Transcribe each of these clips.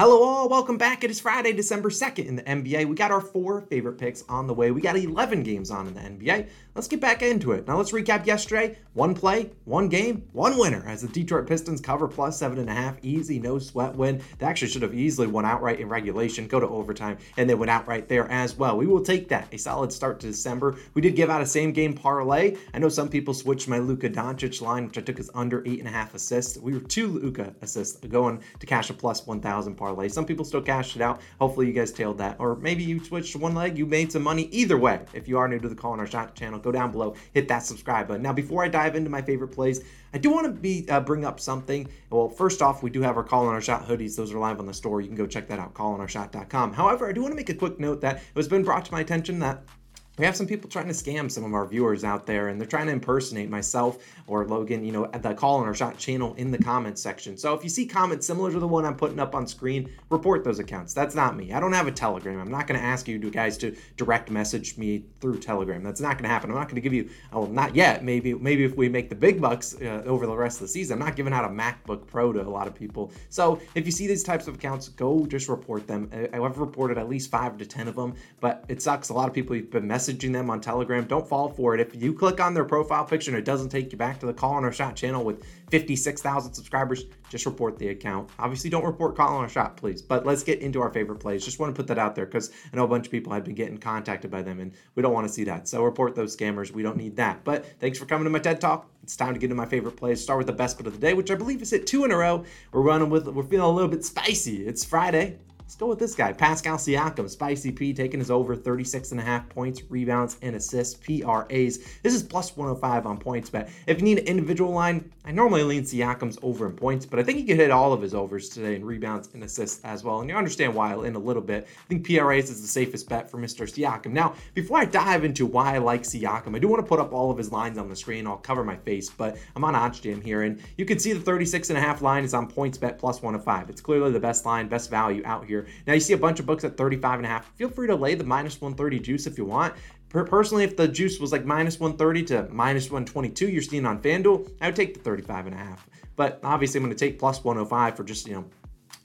Hello, all. Welcome back. It is Friday, December 2nd in the NBA. We got our four favorite picks on the way. We got 11 games on in the NBA. Let's get back into it. Now, let's recap yesterday. One play, one game, one winner as the Detroit Pistons cover plus seven and a half. Easy, no sweat win. They actually should have easily won outright in regulation, go to overtime, and they went outright there as well. We will take that. A solid start to December. We did give out a same game parlay. I know some people switched my Luka Doncic line, which I took as under eight and a half assists. We were two Luka assists going to cash a plus 1,000 parlay parlay. Some people still cashed it out. Hopefully, you guys tailed that. Or maybe you switched one leg, you made some money. Either way, if you are new to the Calling Our Shot channel, go down below, hit that subscribe button. Now, before I dive into my favorite plays, I do want to be uh, bring up something. Well, first off, we do have our Calling Our Shot hoodies. Those are live on the store. You can go check that out, callingourshot.com. However, I do want to make a quick note that it has been brought to my attention that we have some people trying to scam some of our viewers out there and they're trying to impersonate myself or Logan, you know, at the Calling Our Shot channel in the comments section. So if you see comments similar to the one I'm putting up on screen, report those accounts. That's not me. I don't have a Telegram. I'm not going to ask you guys to direct message me through Telegram. That's not going to happen. I'm not going to give you, oh, not yet. Maybe, maybe if we make the big bucks uh, over the rest of the season, I'm not giving out a MacBook Pro to a lot of people. So if you see these types of accounts, go just report them. I've reported at least five to 10 of them, but it sucks. A lot of people have been messaging them on Telegram. Don't fall for it. If you click on their profile picture and it doesn't take you back to the Calling Our Shot channel with 56,000 subscribers, just report the account. Obviously, don't report Calling Our Shot, please. But let's get into our favorite plays. Just want to put that out there because I know a bunch of people have been getting contacted by them and we don't want to see that. So report those scammers. We don't need that. But thanks for coming to my TED Talk. It's time to get into my favorite plays. Start with the best bet of the day, which I believe is hit two in a row. We're running with, we're feeling a little bit spicy. It's Friday. Let's go with this guy, Pascal Siakam, Spicy P, taking his over 36 and a half points, rebounds, and assists, PRAs. This is plus 105 on PointsBet. If you need an individual line, I normally lean Siakam's over in points, but I think he could hit all of his overs today in rebounds and assists as well. And you understand why in a little bit. I think PRAs is the safest bet for Mr. Siakam. Now, before I dive into why I like Siakam, I do want to put up all of his lines on the screen. I'll cover my face, but I'm on OddsJam here, and you can see the 36 and a half line is on PointsBet plus 105. It's clearly the best line, best value out here here. Now you see a bunch of books at 35 and a half. Feel free to lay the minus 130 juice if you want. Personally, if the juice was like minus 130 to minus 122, you're seeing on FanDuel, I would take the 35 and a half. But obviously, I'm going to take plus 105 for just, you know,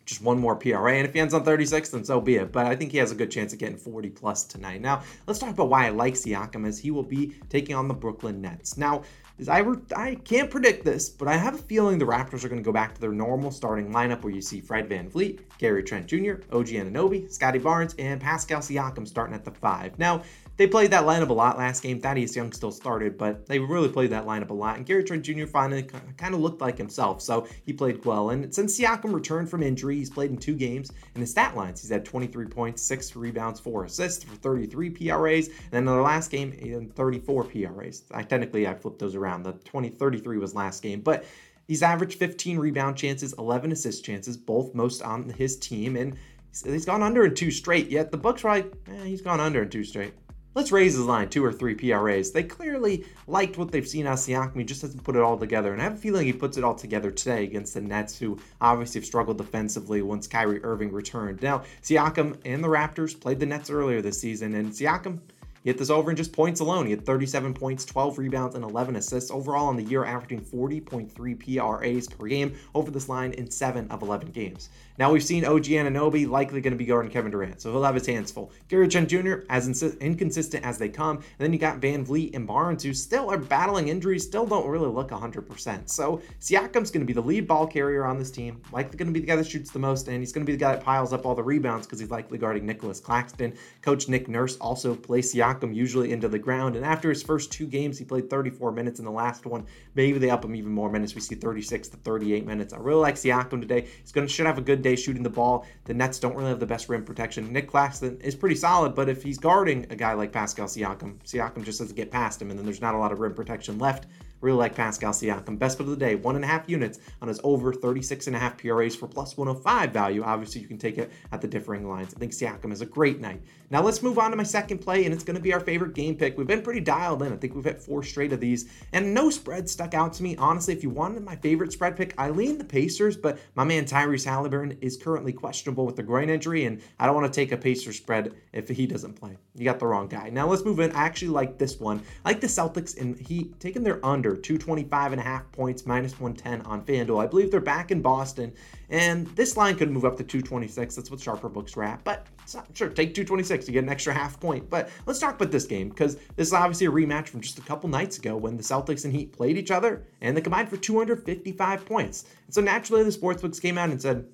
just one more PRA. And if he ends on 36, then so be it. But I think he has a good chance of getting 40 plus tonight. Now, let's talk about why I like Siakam as he will be taking on the Brooklyn Nets. Now, I, re- I can't predict this, but I have a feeling the Raptors are going to go back to their normal starting lineup where you see Fred Van VanVleet, Gary Trent Jr., OG Anunoby, Scottie Barnes, and Pascal Siakam starting at the five. Now, they played that lineup a lot last game. Thaddeus Young still started, but they really played that lineup a lot. And Gary Trent Jr. finally kind of looked like himself, so he played well. And since Siakam returned from injury, he's played in two games. In his stat lines, he's had 23 points, six rebounds, four assists for 33 PRAs. And then in the last game, 34 PRAs. I technically I flipped those around. The 20 33 was last game, but he's averaged 15 rebound chances, 11 assist chances, both most on his team, and he's gone under in two straight. Yet the Bucks right, eh, he's gone under in two straight. Let's raise his line two or three PRAs. They clearly liked what they've seen out of Siakam. He just hasn't put it all together. And I have a feeling he puts it all together today against the Nets, who obviously have struggled defensively once Kyrie Irving returned. Now, Siakam and the Raptors played the Nets earlier this season, and Siakam hit this over in just points alone. He had 37 points, 12 rebounds, and 11 assists. Overall on the year, averaging 40.3 PRAs per game over this line in 7 of 11 games. Now we've seen OG Anunoby likely going to be guarding Kevin Durant, so he'll have his hands full. Gary Trent Jr. as insi- inconsistent as they come, and then you got VanVleet and Barnes who still are battling injuries, still don't really look 100%. So Siakam's going to be the lead ball carrier on this team, likely going to be the guy that shoots the most, and he's going to be the guy that piles up all the rebounds because he's likely guarding Nicolas Claxton. Coach Nick Nurse also plays Siakam usually into the ground, and after his first two games, he played 34 minutes in the last one. Maybe they up him even more minutes. We see 36 to 38 minutes. I really like Siakam today. He's going to should have a good day shooting the ball. The Nets don't really have the best rim protection. Nick Claxton is pretty solid, but if he's guarding a guy like Pascal Siakam, Siakam just doesn't get past him, and then there's not a lot of rim protection left. Really like Pascal Siakam. Best bet of the day, one and a half units on his over 36 and a half PRAs for plus 105 value. Obviously, you can take it at the differing lines. I think Siakam is a great night. Now let's move on to my second play, and it's going to be our favorite game pick. We've been pretty dialed in. I think we've hit four straight of these, and no spread stuck out to me. Honestly, if you wanted my favorite spread pick, I lean the Pacers, but my man Tyrese Halliburton is currently questionable with the groin injury, and I don't want to take a Pacers spread if he doesn't play. You got the wrong guy. Now let's move in. I actually like this one. I like the Celtics, and he taking their under under 225 and a half points, minus 110 on FanDuel. I believe they're back in Boston, and this line could move up to 226. That's what sharper books were at, but sure, take 226 to get an extra half point. But let's talk about this game because this is obviously a rematch from just a couple nights ago when the Celtics and Heat played each other and they combined for 255 points. And so naturally, the sportsbooks came out and said,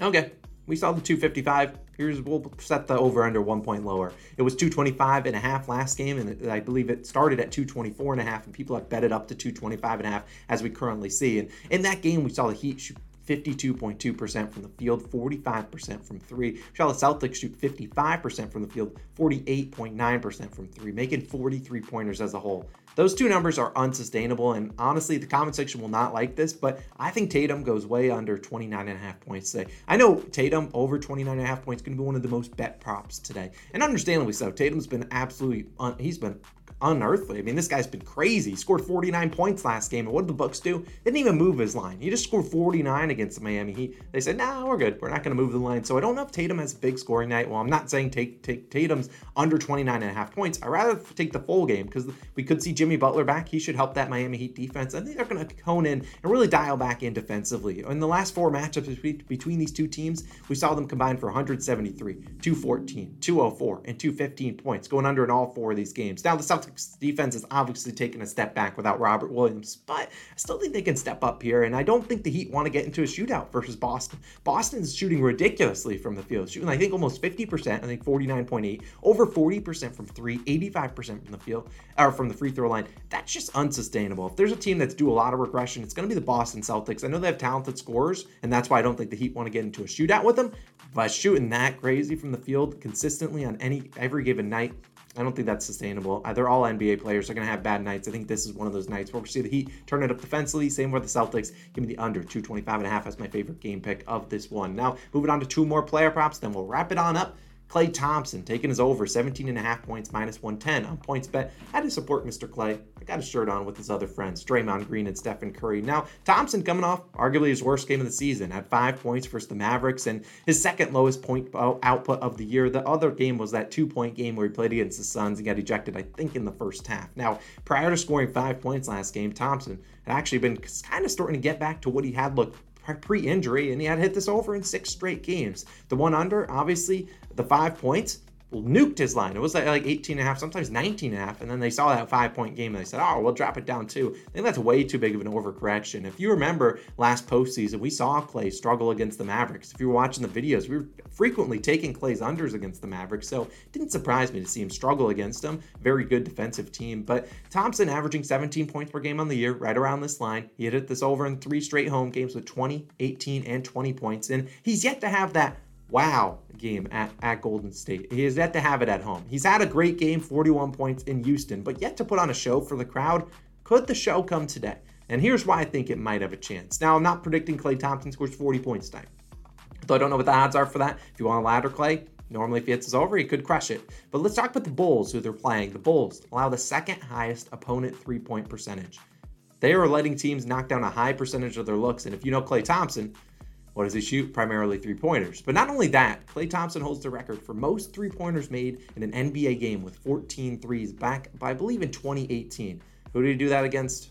okay, we saw the 255. Here's we'll set the over under one point lower. It was 225 and a half last game, and I believe it started at 224 and a half, and people have bet it up to 225 and a half as we currently see. And in that game, we saw the Heat shoot 52.2% from the field, 45% from three. Charlotte Celtics shoot 55% from the field, 48.9% from three, making 43 pointers as a whole. Those two numbers are unsustainable, and honestly, the comment section will not like this, but I think Tatum goes way under 29.5 points today. I know Tatum over 29.5 points is going to be one of the most bet props today, and understandably so. Tatum's been absolutely, un- he's been unearthly. I mean, this guy's been crazy. He scored 49 points last game. And what did the Bucks do? They didn't even move his line. He just scored 49 against the Miami Heat. They said, nah, we're good. We're not going to move the line. So I don't know if Tatum has a big scoring night. Well, I'm not saying take, take Tatum's under 29 and a half points. I'd rather take the full game because we could see Jimmy Butler back. He should help that Miami Heat defense. I think they're going to hone in and really dial back in defensively. In the last four matchups between these two teams, we saw them combine for 173, 214, 204, and 215 points, going under in all four of these games. Now, the Celtics defense is obviously taken a step back without Robert Williams, but I still think they can step up here. And I don't think the Heat want to get into a shootout versus Boston. Boston's shooting ridiculously from the field, shooting I think almost 50%, I think 49.8, over 40% from three, 85% from the field or from the free throw line. That's just unsustainable. If there's a team that's due a lot of regression, it's going to be the Boston Celtics. I know they have talented scorers, and that's why I don't think the Heat want to get into a shootout with them. But shooting that crazy from the field consistently on any every given night, I don't think that's sustainable. Uh, they're all NBA players. They're going to have bad nights. I think this is one of those nights where we see the Heat turn it up defensively. Same with the Celtics. Give me the under 225 and a half as my favorite game pick of this one. Now, moving on to two more player props, then we'll wrap it on up. Klay Thompson taking his over 17 and a half points minus 110 on PointsBet. I had to support Mr. Klay. I got a shirt on with his other friends, Draymond Green and Stephen Curry. Now, Thompson coming off arguably his worst game of the season, at five points versus the Mavericks and his second lowest point output of the year. The other game was that two point game where he played against the Suns and got ejected, I think, in the first half. Now, prior to scoring five points last game, Thompson had actually been kind of starting to get back to what he had looked pre-injury, and he had hit this over in six straight games. The one under, obviously, the five points nuked his line. It was like, like 18 and a half, sometimes 19 and a half. And then they saw that five point game and they said, oh, we'll drop it down too. I think that's way too big of an overcorrection. If you remember last postseason, we saw Klay struggle against the Mavericks. If you were watching the videos, we were frequently taking Klay's unders against the Mavericks. So it didn't surprise me to see him struggle against them. Very good defensive team. But Thompson averaging 17 points per game on the year, right around this line. He hit this over in three straight home games with 20, 18, and 20 points. And he's yet to have that wow game at, at Golden State. He has yet to have it at home. He's had a great game, 41 points in Houston, but yet to put on a show for the crowd. Could the show come today? And here's why I think it might have a chance. Now, I'm not predicting Klay Thompson scores 40 points tonight. Though I don't know what the odds are for that. If you want a ladder Klay, normally if he hits his over, he could crush it. But let's talk about the Bulls, who they're playing. The Bulls allow the second highest opponent three point percentage. They are letting teams knock down a high percentage of their looks. And if you know Klay Thompson, what does he shoot? Primarily three pointers. But not only that, Klay Thompson holds the record for most three pointers made in an NBA game with 14 threes back by, I believe, in 2018. Who did he do that against?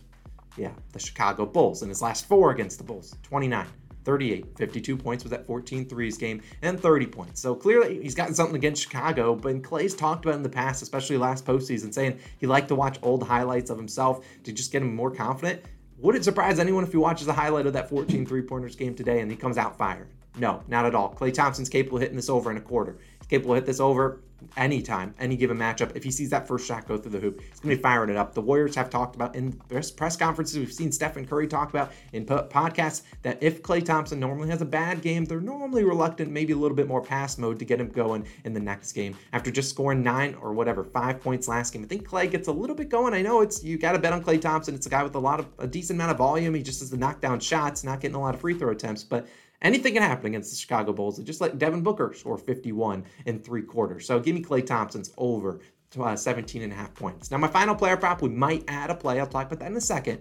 Yeah, the Chicago Bulls. In his last four against the Bulls, 29. 38, 52 points was that 14 threes game, and 30 points. So clearly he's gotten something against Chicago, but Klay's talked about in the past, especially last postseason, saying he liked to watch old highlights of himself to just get him more confident. Would it surprise anyone if he watches the highlight of that 14 three pointers game today and he comes out fired? No, not at all. Klay Thompson's capable of hitting this over in a quarter. He's capable of hit this over anytime, any given matchup. If he sees that first shot go through the hoop, he's going to be firing it up. The Warriors have talked about in press conferences, we've seen Stephen Curry talk about in podcasts that if Klay Thompson normally has a bad game, they're normally reluctant, maybe a little bit more pass mode to get him going in the next game. After just scoring nine or whatever, five points last game, I think Klay gets a little bit going. I know it's you got to bet on Klay Thompson. It's a guy with a lot of a decent amount of volume. He just has the knockdown shots, not getting a lot of free throw attempts, but Anything can happen against the Chicago Bulls. Just let Devin Booker score 51 in three quarters. So give me Klay Thompson's over uh, 17 and a half points. Now, my final player prop, we might add a play. I'll talk about that in a second.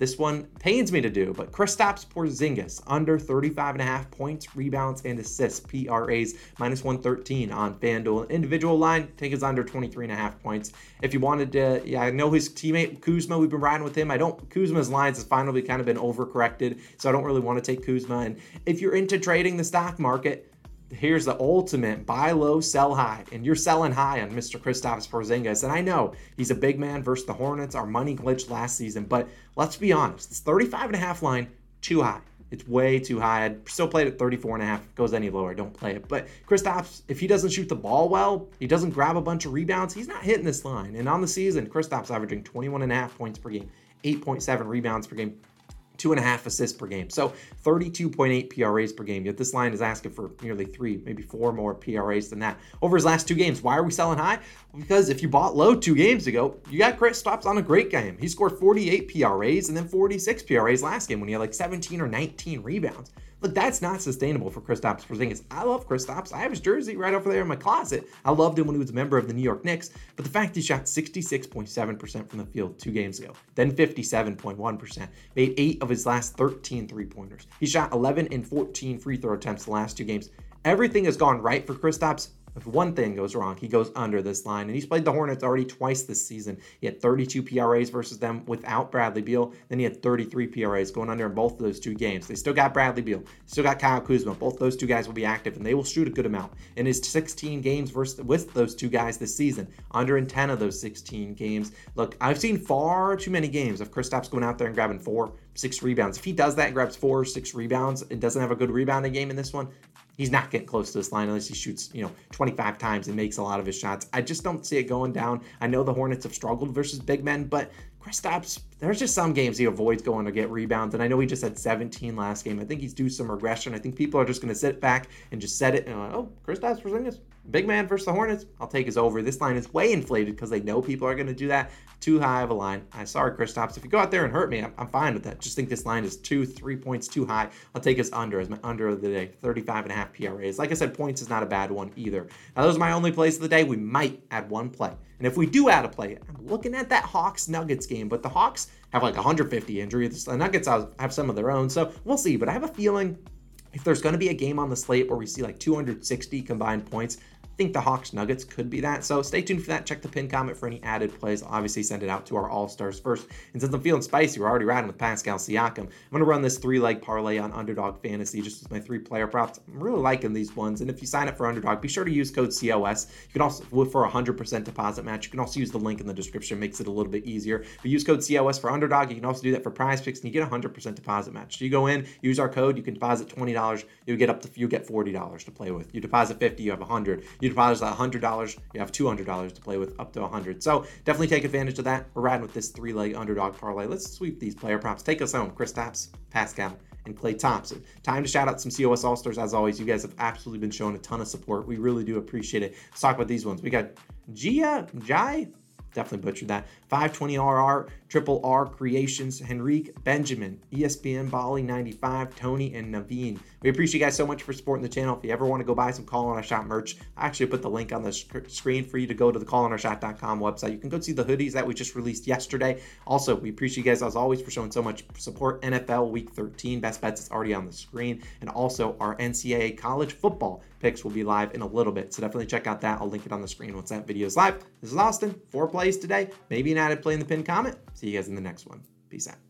This one pains me to do, but Kristaps Porzingis under 35 and a half points, rebounds, and assists. PRAs minus 113 on FanDuel. Individual line, take his under 23 and a half points. If you wanted to, yeah, I know his teammate Kuzma, we've been riding with him. I don't, Kuzma's lines has finally kind of been overcorrected, so I don't really want to take Kuzma. And if you're into trading the stock market, here's the ultimate buy low, sell high. And you're selling high on Mr. Kristaps Porzingis. And I know he's a big man versus the Hornets. Our money glitched last season. But let's be honest, it's 35 and a half line, too high. It's way too high. I'd still play it at 34 and a half. Goes any lower, don't play it. But Kristaps, if he doesn't shoot the ball well, he doesn't grab a bunch of rebounds, he's not hitting this line. And on the season, Kristaps averaging 21 and a half points per game, 8.7 rebounds per game, two and a half assists per game. So 32.8 PRAs per game. Yet this line is asking for nearly three, maybe four more PRAs than that over his last two games. Why are we selling high? Because if you bought low two games ago, you got Kristaps on a great game. He scored 48 PRAs and then 46 PRAs last game when he had like 17 or 19 rebounds. Look, that's not sustainable for Kristaps Porzingis. I love Kristaps. I have his jersey right over there in my closet. I loved him when he was a member of the New York Knicks, but the fact he shot 66.7% from the field two games ago, then 57.1%, made eight of his last 13 three-pointers. He shot 11 and 14 free throw attempts the last two games. Everything has gone right for Kristaps if one thing goes wrong, he goes under this line. And he's played the Hornets already twice this season. He had 32 PRAs versus them without Bradley Beal. Then he had 33 PRAs going under in both of those two games. They still got Bradley Beal, still got Kyle Kuzma. Both those two guys will be active and they will shoot a good amount. In his 16 games versus with those two guys this season, under in 10 of those 16 games. Look, I've seen far too many games of Kristaps going out there and grabbing four, six rebounds. If he does that, grabs four, six rebounds, and doesn't have a good rebounding game in this one, he's not getting close to this line unless he shoots, you know, 25 times and makes a lot of his shots. I just don't see it going down. I know the Hornets have struggled versus big men, but Kristaps, there's just some games he avoids going to get rebounds. And I know he just had 17 last game. I think he's due some regression. I think people are just going to sit back and just set it and like, oh, Kristaps Porzingis, big man versus the Hornets. I'll take his over. This line is way inflated because they know people are going to do that. Too high of a line. I sorry, Kristaps. If you go out there and hurt me, I'm, I'm, fine with that. Just think this line is two, three points too high. I'll take his under as my under of the day. 35 and a half PRAs. Like I said, points is not a bad one either. Now, those are my only plays of the day. We might add one play. And if we do add a play, I'm looking at that Hawks Nuggets game, but the Hawks have like 150 injuries. The Nuggets have some of their own, so we'll see. But I have a feeling if there's going to be a game on the slate where we see like 260 combined points, think the Hawks Nuggets could be that. So stay tuned for that. Check the pin comment for any added plays. Obviously send it out to our All Stars first. And since I'm feeling spicy, we're already riding with Pascal Siakam. I'm going to run this three leg parlay on Underdog Fantasy just with my three player props. I'm really liking these ones. And if you sign up for Underdog, be sure to use code COS. You can also, for a 100% deposit match, you can also use the link in the description, makes it a little bit easier. But use code COS for Underdog. You can also do that for PrizePicks and you get a 100% deposit match. So you go in, use our code, you can deposit $20, you get up to, you get $40 to play with. You deposit 50, you have 100. You deposit 100 dollars you have $200 to play with up to 100 so definitely take advantage of that we're riding with this three leg underdog parlay let's sweep these player props take us home Kristaps pascal and Klay Thompson. Time to shout out some COS All Stars. As always, you guys have absolutely been showing a ton of support. We really do appreciate it. Let's talk about these ones. We got Gia, Jai, definitely butchered that. 520RR, Triple R Creations, Henrique, Benjamin, ESPN Bali 95, Tony, and Naveen. We appreciate you guys so much for supporting the channel. If you ever want to go buy some Calling Our Shot merch, I actually put the link on the screen for you to go to the callingourshot.com website. You can go see the hoodies that we just released yesterday. Also, we appreciate you guys as always for showing so much support. NFL Week 13 best bets is already on the screen, and also our NCAA college football picks will be live in a little bit. So definitely check out that. I'll link it on the screen once that video is live. This is Austin. Four plays today. Maybe an added play in the pin comment. See you guys in the next one. Peace out.